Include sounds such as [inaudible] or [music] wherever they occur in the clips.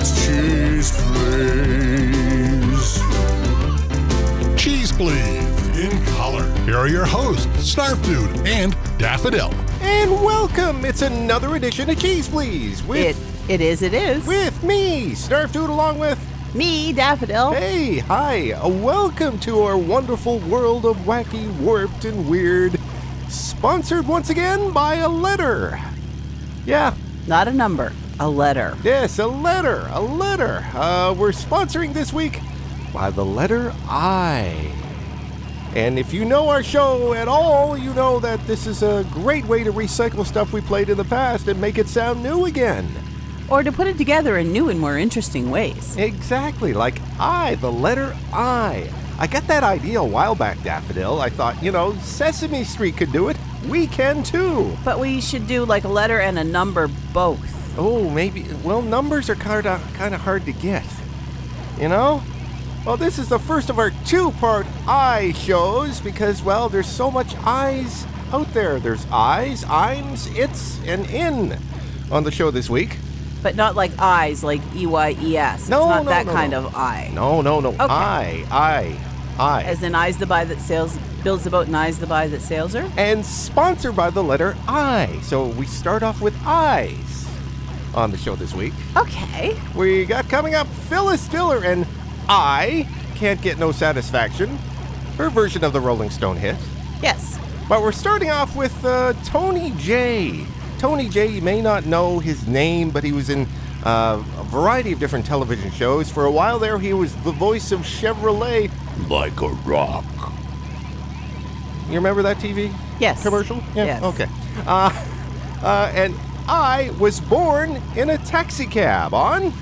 Cheese Please. Cheese Please in color. Here are your hosts, Snarf Dude and Daffodil. And welcome! It's another edition of Cheese Please It with it is it is. with me, Snarf Dude, along with me, Daffodil. Hey, hi! Welcome to our wonderful world of wacky, warped, and weird. Sponsored once again by a letter. Yeah, Not a number, a letter. yes, a letter, a letter. Uh, we're sponsoring this week by the letter I. And if you know our show at all, you know that this is a great way to recycle stuff we played in the past and make it sound new again. Or to put it together in new and more interesting ways. Exactly, like I, the letter I. I got that idea a while back, Daffodil. I thought, you know, Sesame Street could do it. We can too. But we should do like a letter and a number both. Oh, maybe. Well, numbers are kind of kind of hard to get. You know? Well, this is the first of our two-part I shows because, well, there's so much eyes out there. There's eyes, I's, I'ms, it's, and in on the show this week. But not like eyes, like E Y E S. It's No, not no, that no, kind no. of I. No, no, no. Okay. I, I, I. As in eyes the buy that sails builds the boat and eyes the buy that sails her. and sponsored by the letter I. So we start off with I's on the show this week. Okay. We got coming up Phyllis Diller and I Can't Get No Satisfaction, her version of the Rolling Stone hit. Yes. But we're starting off with uh, Tony Jay. Tony Jay, you may not know his name, but he was in uh, a variety of different television shows. For a while there, he was the voice of Chevrolet. Like a rock. You remember that TV Yes. commercial? Yeah. Yes. Okay. Uh, [laughs] uh, and I was born in a taxi cab on.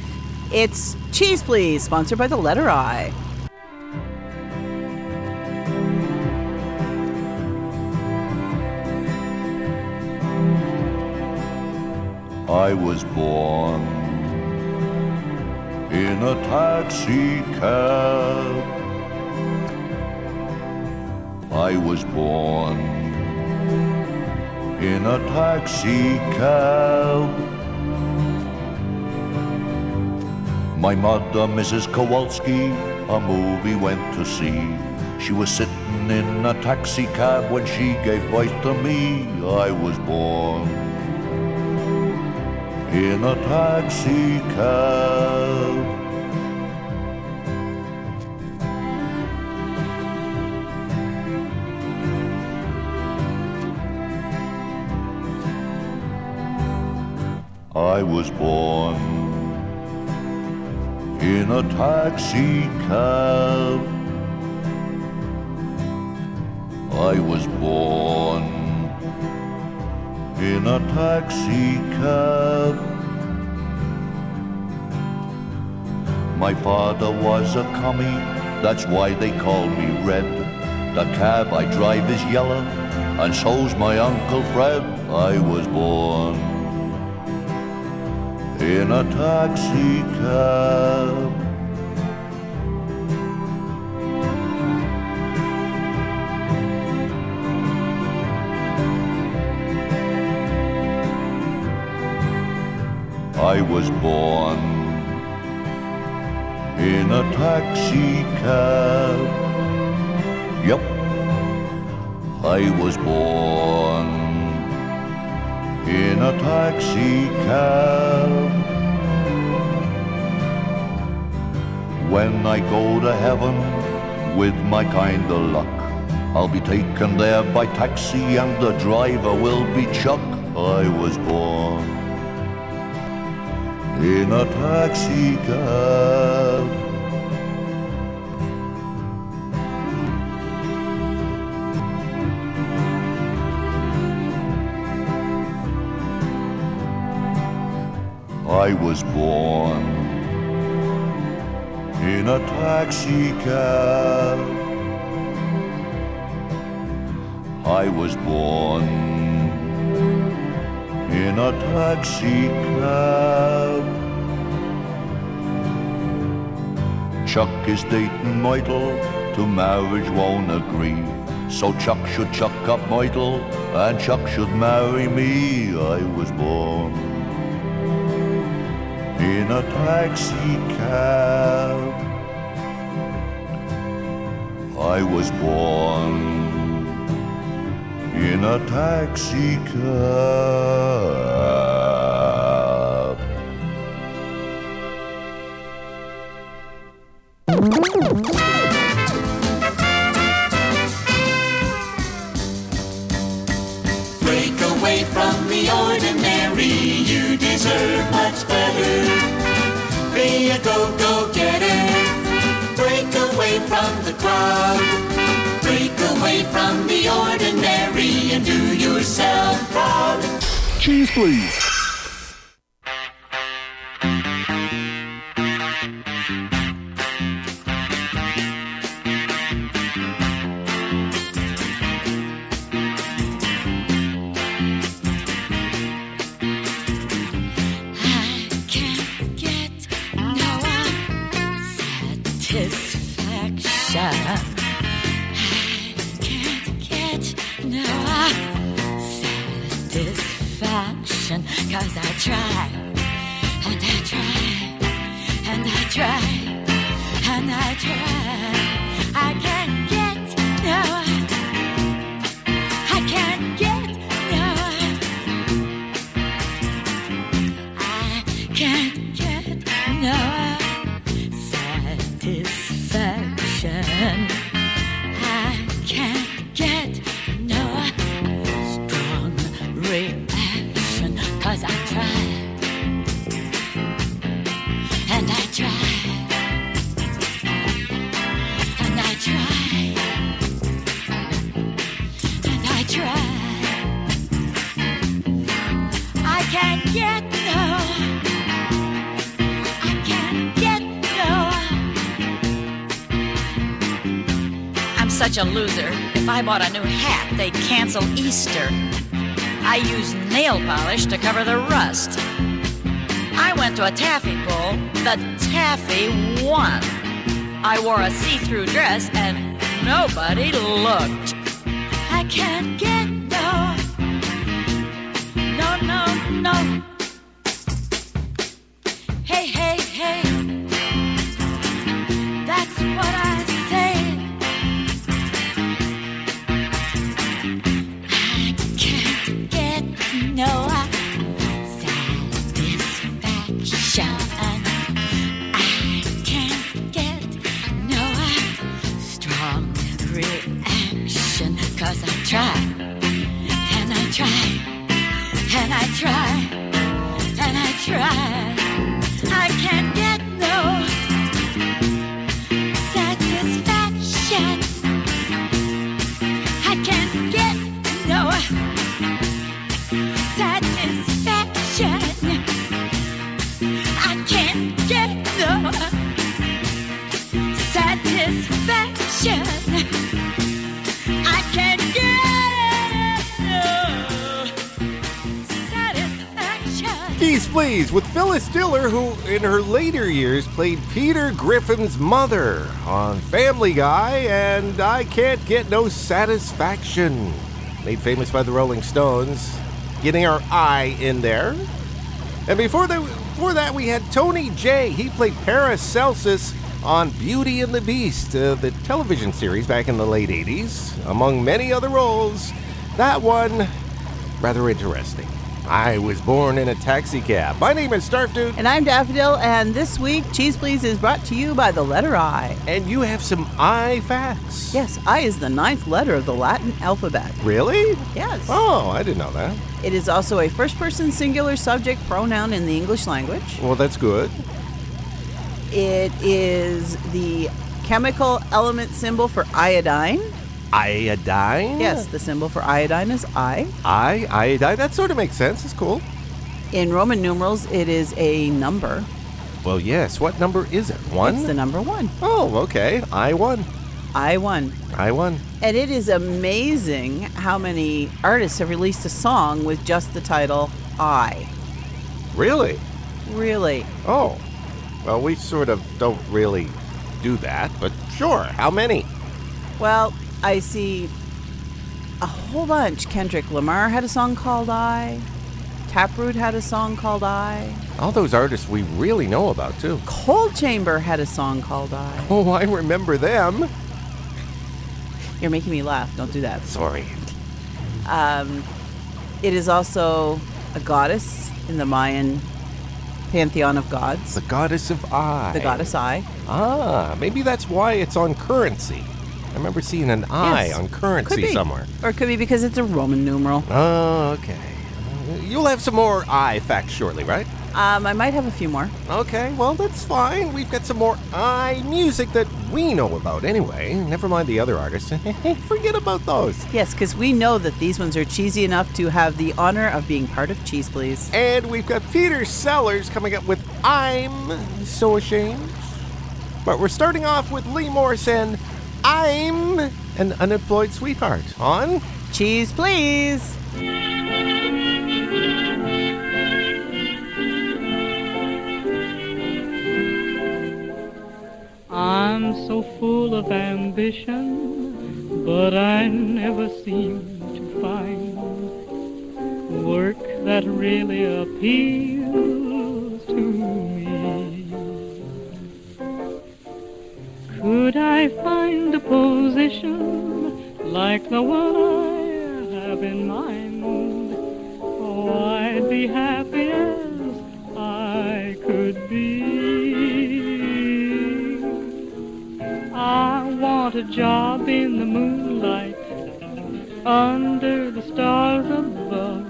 It's Cheese Please, sponsored by the letter I. I was born in a taxi cab. I was born in a taxi cab. My mother, Mrs. Kowalski, a movie went to see. She was sitting in a taxi cab when she gave birth to me. I was born in a taxi cab. I was born in a taxi cab. I was born in a taxi cab. My father was a commie, that's why they call me Red. The cab I drive is yellow, and so's my Uncle Fred. I was born in a taxi cab. I was born in a taxi cab. Yep, I was born in a taxi cab. When I go to heaven with my kind of luck, I'll be taken there by taxi and the driver will be Chuck. I was born in a taxi cab. I was born in a taxi cab. I was born in a taxi cab. Chuck is dating Myrtle, to marriage won't agree. So Chuck should chuck up Myrtle, and Chuck should marry me. I was born in a taxi cab. I was born in a taxi cab. Break away from the ordinary and do yourself proud. Cheese, please. Such a loser. If I bought a new hat, they'd cancel Easter. I use nail polish to cover the rust. I went to a taffy pull. The taffy won. I wore a see through dress and nobody looked. I can't get try, and I try, and I try, and I try. Please with Phyllis Diller, who in her later years played Peter Griffin's mother on Family Guy and I Can't Get No Satisfaction. Made famous by the Rolling Stones, getting our eye in there. And before that, before that we had Tony Jay. He played Paracelsus on Beauty and the Beast, uh, the television series back in the late 80s, among many other roles. That one, rather interesting. I was born in a taxi cab. My name is Snarf Dude, And I'm Daffodil, and this week, Cheese Please is brought to you by the letter I. and you have some I facts. Yes, I is the ninth letter of the Latin alphabet. Really? Yes. Oh, I didn't know that. It is also a first person singular subject pronoun in the English language. Well, that's good. It is the chemical element symbol for iodine. Iodine? Yes, the symbol for iodine is I. I, iodine. That sort of makes sense. It's cool. In Roman numerals, it is a number. Well, yes. What number is it? One? It's the number one. oh, okay. I won. I won. I won. And it is amazing how many artists have released a song with just the title I. Really? Really? Oh. Well, we sort of don't really do that, but sure. How many? Well, I see a whole bunch. Kendrick Lamar had a song called I. Taproot had a song called I. All those artists we really know about, too. Coal Chamber had a song called I. Oh, I remember them. You're making me laugh. Don't do that. Sorry. Um, it is also a goddess in the Mayan pantheon of gods, The goddess of I. the goddess I. Ah, maybe that's why it's on currency. I remember seeing an I Yes. on Could currency be. somewhere. Or it could be because it's a Roman numeral. Oh, okay. You'll have some more I facts shortly, right? Um, I might have a few more. Okay, well, that's fine. We've got some more I music that we know about anyway. Never mind the other artists. [laughs] Forget about those. Yes, because we know that these ones are cheesy enough to have the honor of being part of Cheese Please. And we've got Peter Sellers coming up with I'm So Ashamed. But we're starting off with Lee Morrison, I'm an Unemployed Sweetheart on Cheese Please! I'm so full of ambition, but I never seem to find work that really appeals to me. Could I find a position like the one I have in mind? Oh, I'd be happy as I could be. I want a job in the moonlight under the stars above.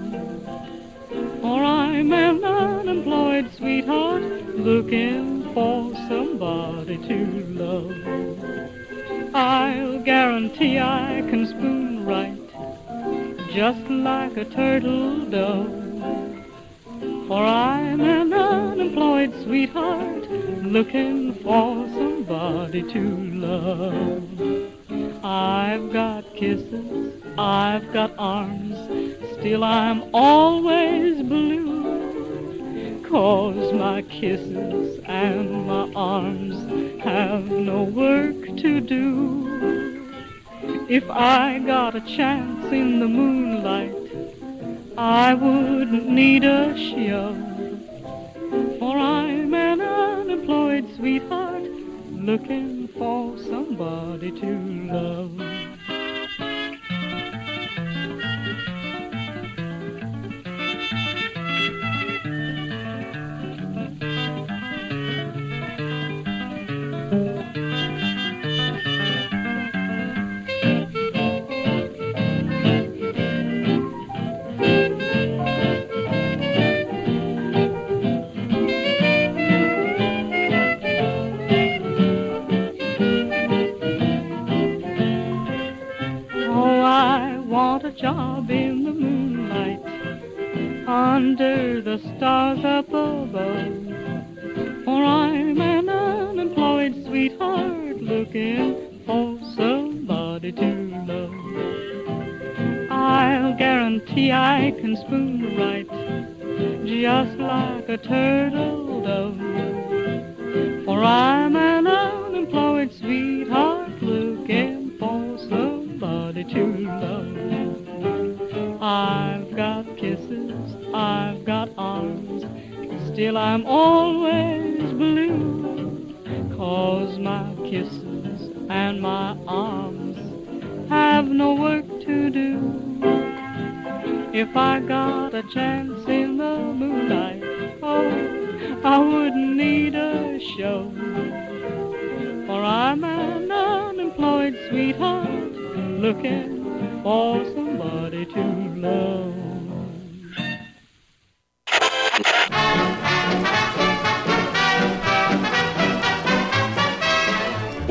For I'm an unemployed sweetheart looking for somebody to love. I'll guarantee I can spoon right just like a turtle dove. For I'm an unemployed sweetheart looking for somebody to love. I've got kisses, I've got arms, still I'm always blue. Cause my kisses and my arms have no work to do. If I got a chance in the moonlight, I wouldn't need a shove. For I'm an unemployed sweetheart looking for somebody to love. Stars up above. For I'm an unemployed sweetheart looking for somebody to love. I'll guarantee I can spoon right just like a turtle dove. For I'm an unemployed sweetheart looking for somebody to love. I've got kisses, I've still I'm always blue. Cause my kisses and my arms have no work to do. If I got a chance in the moonlight, oh, I wouldn't need a show. For I'm an unemployed sweetheart looking for somebody to love.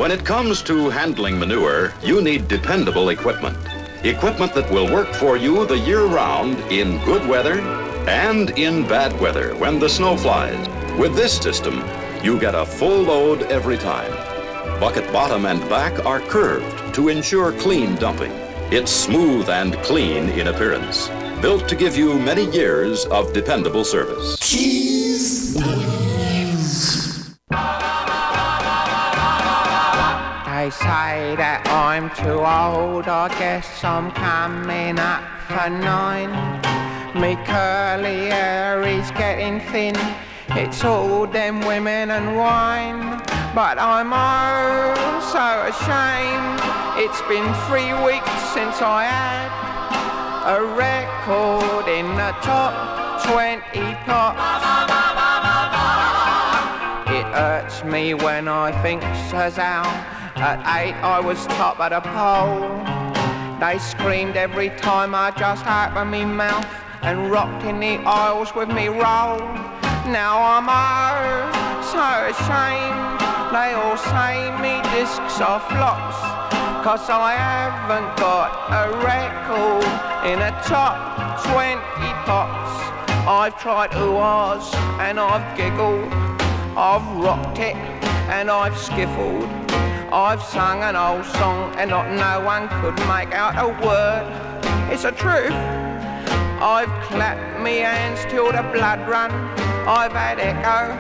When it comes to handling manure, you need dependable equipment. Equipment that will work for you the year round in good weather and in bad weather when the snow flies. With this system, you get a full load every time. Bucket bottom and back are curved to ensure clean dumping. It's smooth and clean in appearance, built to give you many years of dependable service. They say that I'm too old, I guess I'm coming up for nine. Me curly hair is getting thin, it's all them women and wine. But I'm oh so ashamed, it's been three weeks since I had a record in the top 20 pops. It hurts me when I think says how at eight I was top of the pole. They screamed every time I just opened me mouth and rocked in the aisles with me roll. Now I'm oh so ashamed. They all say me discs are flops. Cause I haven't got a record in a top 20 pops. I've tried oohs and I've giggled. I've rocked it and I've skiffled. I've sung an old song and not no one could make out a word. It's a truth. I've clapped me hands till the blood run. I've had echo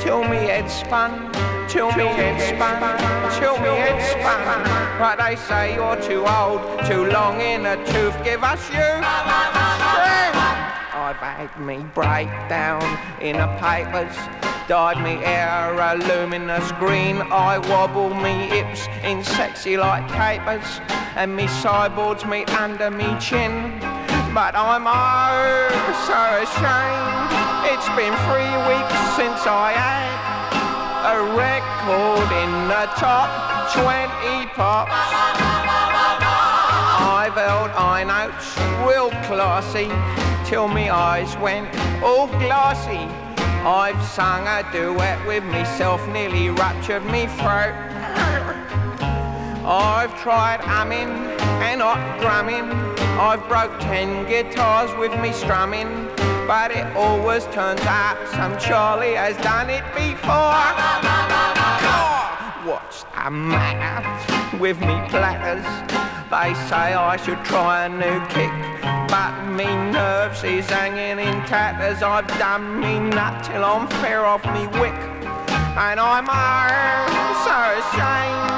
till me head spun. Till me head spun, till me head spun. But they say you're too old, too long in the tooth. Give us you. I've had me breakdown in the papers. Dyed me hair a luminous green. I wobble me hips in sexy like capers. And me sideboards meet under me chin. But I'm oh so ashamed. It's been three weeks since I had a record in the top 20 pops. I've held high notes real classy till my eyes went all glassy. I've sung a duet with myself, nearly ruptured me throat. I've tried humming and not drumming. I've broke ten guitars with me strumming. But it always turns out some Charlie has done it before. What's the matter with me platters? They say I should try a new kick, but me nerves is hanging in tatters. I've done me nut till I'm fair off me wick, and I'm oh, so ashamed.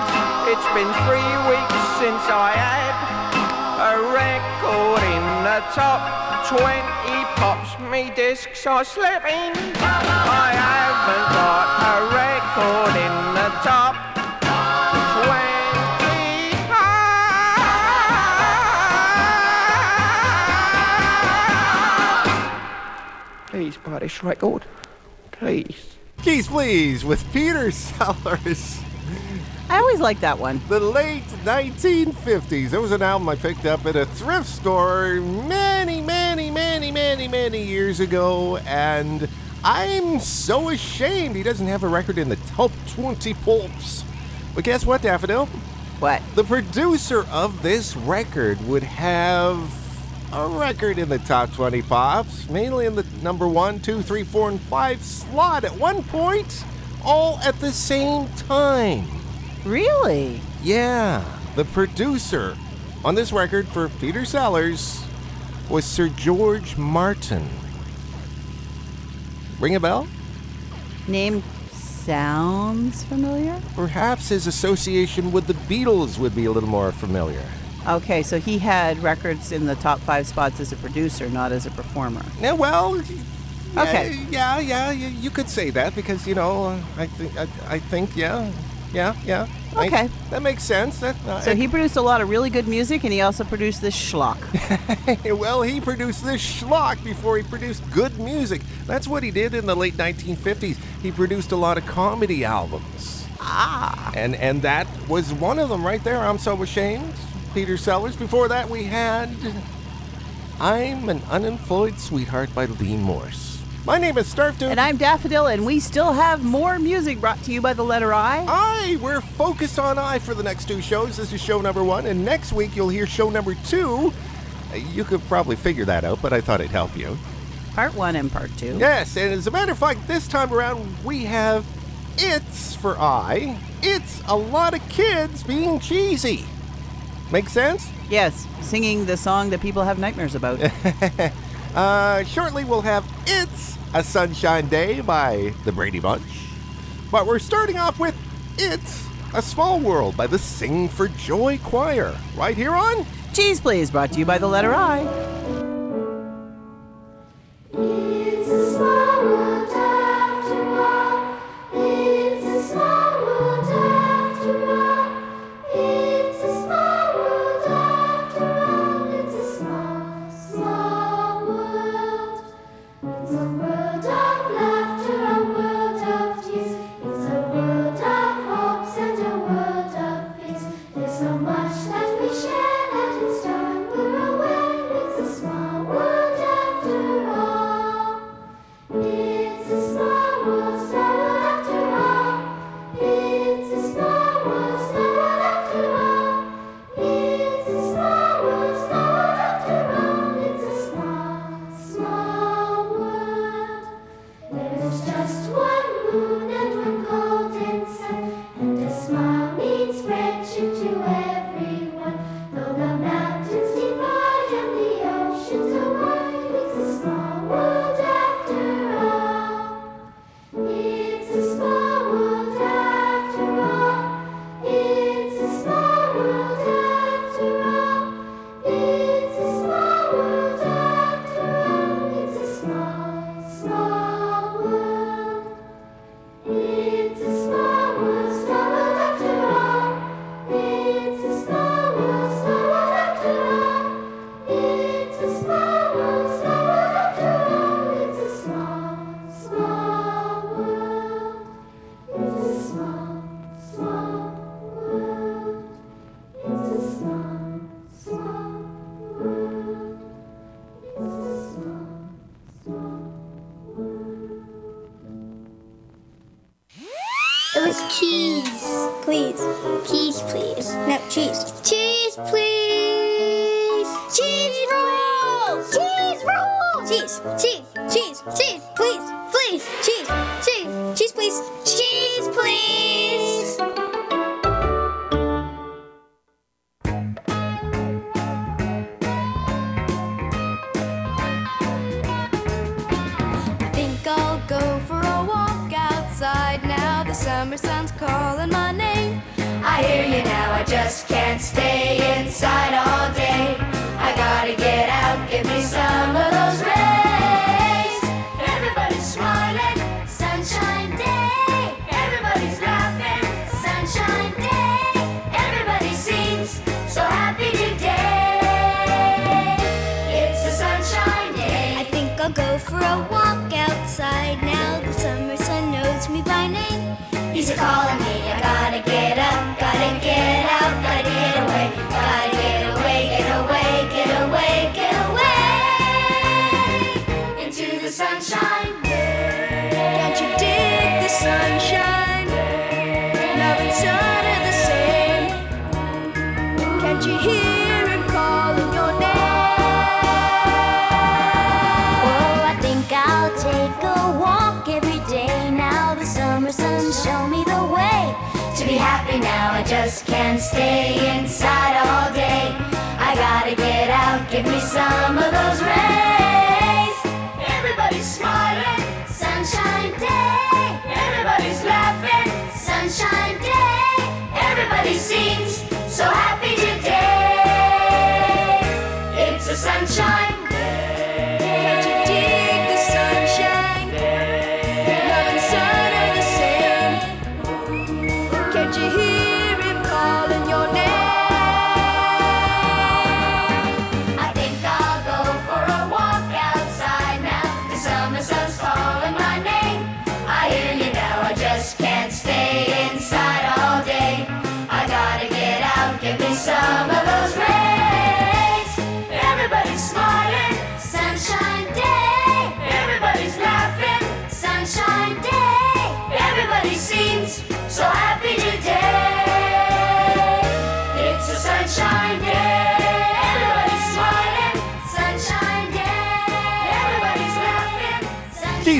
It's been three weeks since I had a record in the top 20 pops. Me discs are slipping. I haven't got a record in the top 20 Please buy this record. Please. Keys Please with Peter Sellers. I always like that one. The late 1950s. It was an album I picked up at a thrift store many, many, many, many, many years ago, and I'm so ashamed he doesn't have a record in the top 20 pops. But guess what, Daffodil? What? The producer of this record would have a record in the top 20 pops, mainly in the number one, two, three, four, and five slot at one point, all at the same time. Really? Yeah, the producer on this record for Peter Sellers was Sir George Martin. Ring a bell? Name sounds familiar? Perhaps his association with the Beatles would be a little more familiar. Okay, so he had records in the top five spots as a producer, not as a performer. Yeah, well, Okay. Yeah, yeah, yeah, you could say that because you know, I think, I, I think, yeah, yeah, yeah. I- Okay. that makes sense. That, uh, So he produced a lot of really good music, and he also produced this schlock. [laughs] well, he produced this schlock before he produced good music. That's what he did in the late 1950s. He produced a lot of comedy albums. Ah. And and that was one of them right there. I'm so ashamed. Peter Sellers. Before that, we had I'm an Unemployed Sweetheart by Lee Morse. My name is Snarf Dude. And I'm Daffodil, and we still have more music brought to you by the letter I. I. We're focused on I for the next two shows. This is show number one, and next week you'll hear show number two. You could probably figure that out, but I thought it'd help you. Part one and part two. Yes, and as a matter of fact, this time around we have It's for I. It's a lot of kids being cheesy. Make sense? Yes, singing the song that people have nightmares about. [laughs] Uh, shortly we'll have It's a Sunshine Day by the Brady Bunch. But we're starting off with It's a Small World by the Sing for Joy Choir. Right here on Cheese Please, brought to you by the letter I. Cheese, please. No, cheese. Cheese, please. Cheese rolls. Cheese rolls. Cheese, cheese, cheese, cheese, please, please. Cheese, cheese, cheese, please. Cheese, please. I think I'll go for a walk outside now. The summer sun's calling my name. I hear you now, I just can't stay inside all day. I gotta get out, give me some of those rays. Everybody's smiling, sunshine day. Everybody's laughing, sunshine day. Everybody seems so happy today. It's a sunshine day. I think I'll go for a walk outside now. The summer sun knows me by name. He's a calling me. Stay inside all day. I gotta get out, give me some of those rays. Everybody's smiling, sunshine day. Everybody's laughing, sunshine day. Everybody seems so happy today. It's a sunshine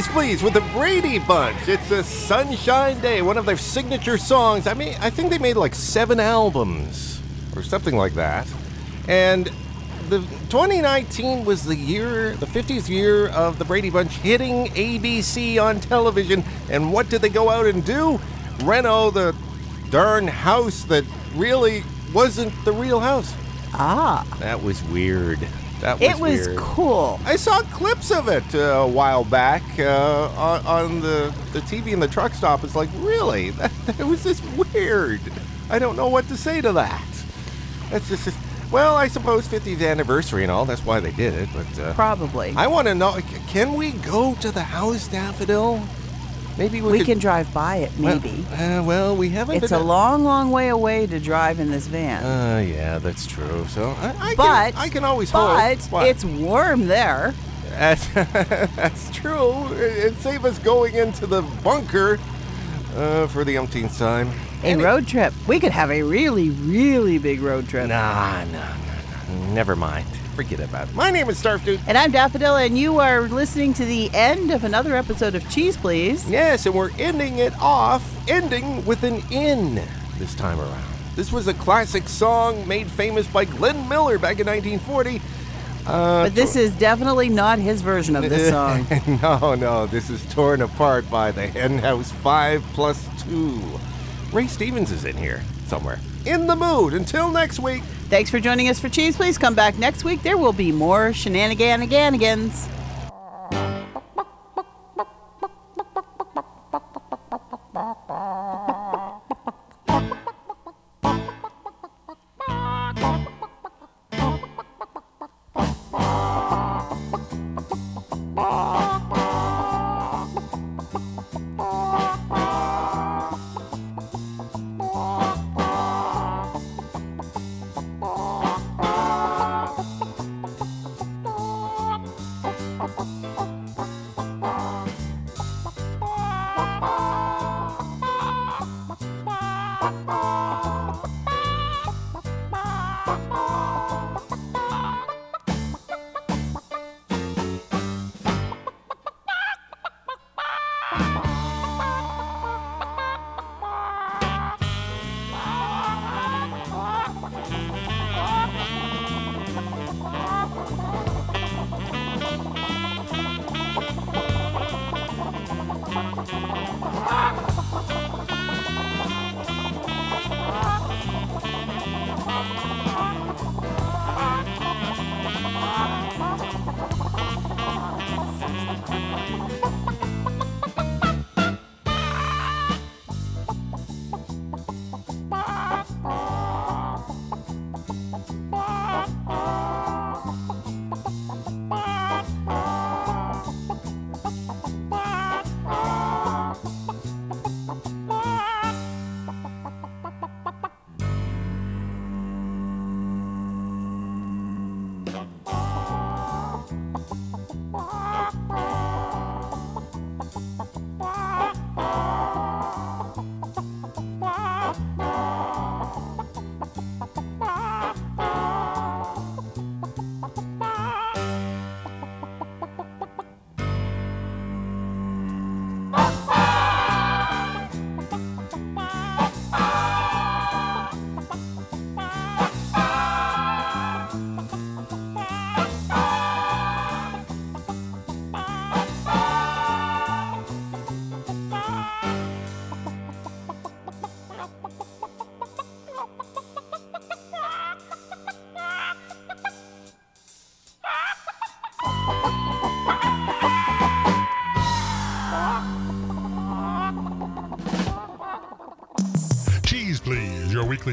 Please, please, with the Brady Bunch. It's a Sunshine Day, one of their signature songs. I mean, I think they made like seven albums or something like that. And the 2019 was the year, the 50th year of the Brady Bunch hitting ABC on television. And what did they go out and do? Reno, the darn house that really wasn't the real house. Ah. That was weird. That was It was weird. cool. I saw clips of it uh, a while back uh, on, on the, the TV in the truck stop. It's like, really? [laughs] That, that was just weird. I don't know what to say to that. That's just, well, I suppose 50th anniversary and all. That's why they did it. But uh, Probably. I want to know can we go to the house, Daffodil? Maybe we, we could, can drive by it, well, maybe. uh, well, we haven't it's a long, long way away to drive in this van. Uh, yeah, that's true. So I, I but can, I can always but hope. What? it's warm there. That's, [laughs] that's true. It'd save us going into the bunker uh, for the umpteenth time. A road trip. We could have a really, really big road trip. Nah, nah, nah. Never mind. Forget about it. My name is Snarf Dude. And I'm Daffodil, and you are listening to the end of another episode of Cheese Please. Yes, and we're ending it off, ending with an in this time around. This was a classic song made famous by Glenn Miller back in 1940. Uh, But this is definitely not his version of this [laughs] song. no, no, this is torn apart by the Hen House 5 plus 2. Ray Stevens is in here somewhere. In the mood. Until next week. Thanks for joining us for Cheese Please. Come back next week. There will be more shenaniganigans.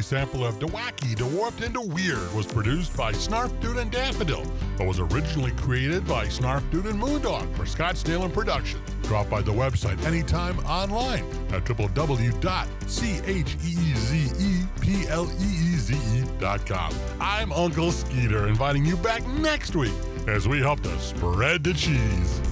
Sample of Wacky, Dwarfed into Weird, was produced by Snarf Dude and Daffodil, but was originally created by Snarf Dude and Moondog for Scottsdale and Production. Drop by the website anytime online at www.cheezepleeze.com. I'm Uncle Skeeter, inviting you back next week as we help to spread the cheese.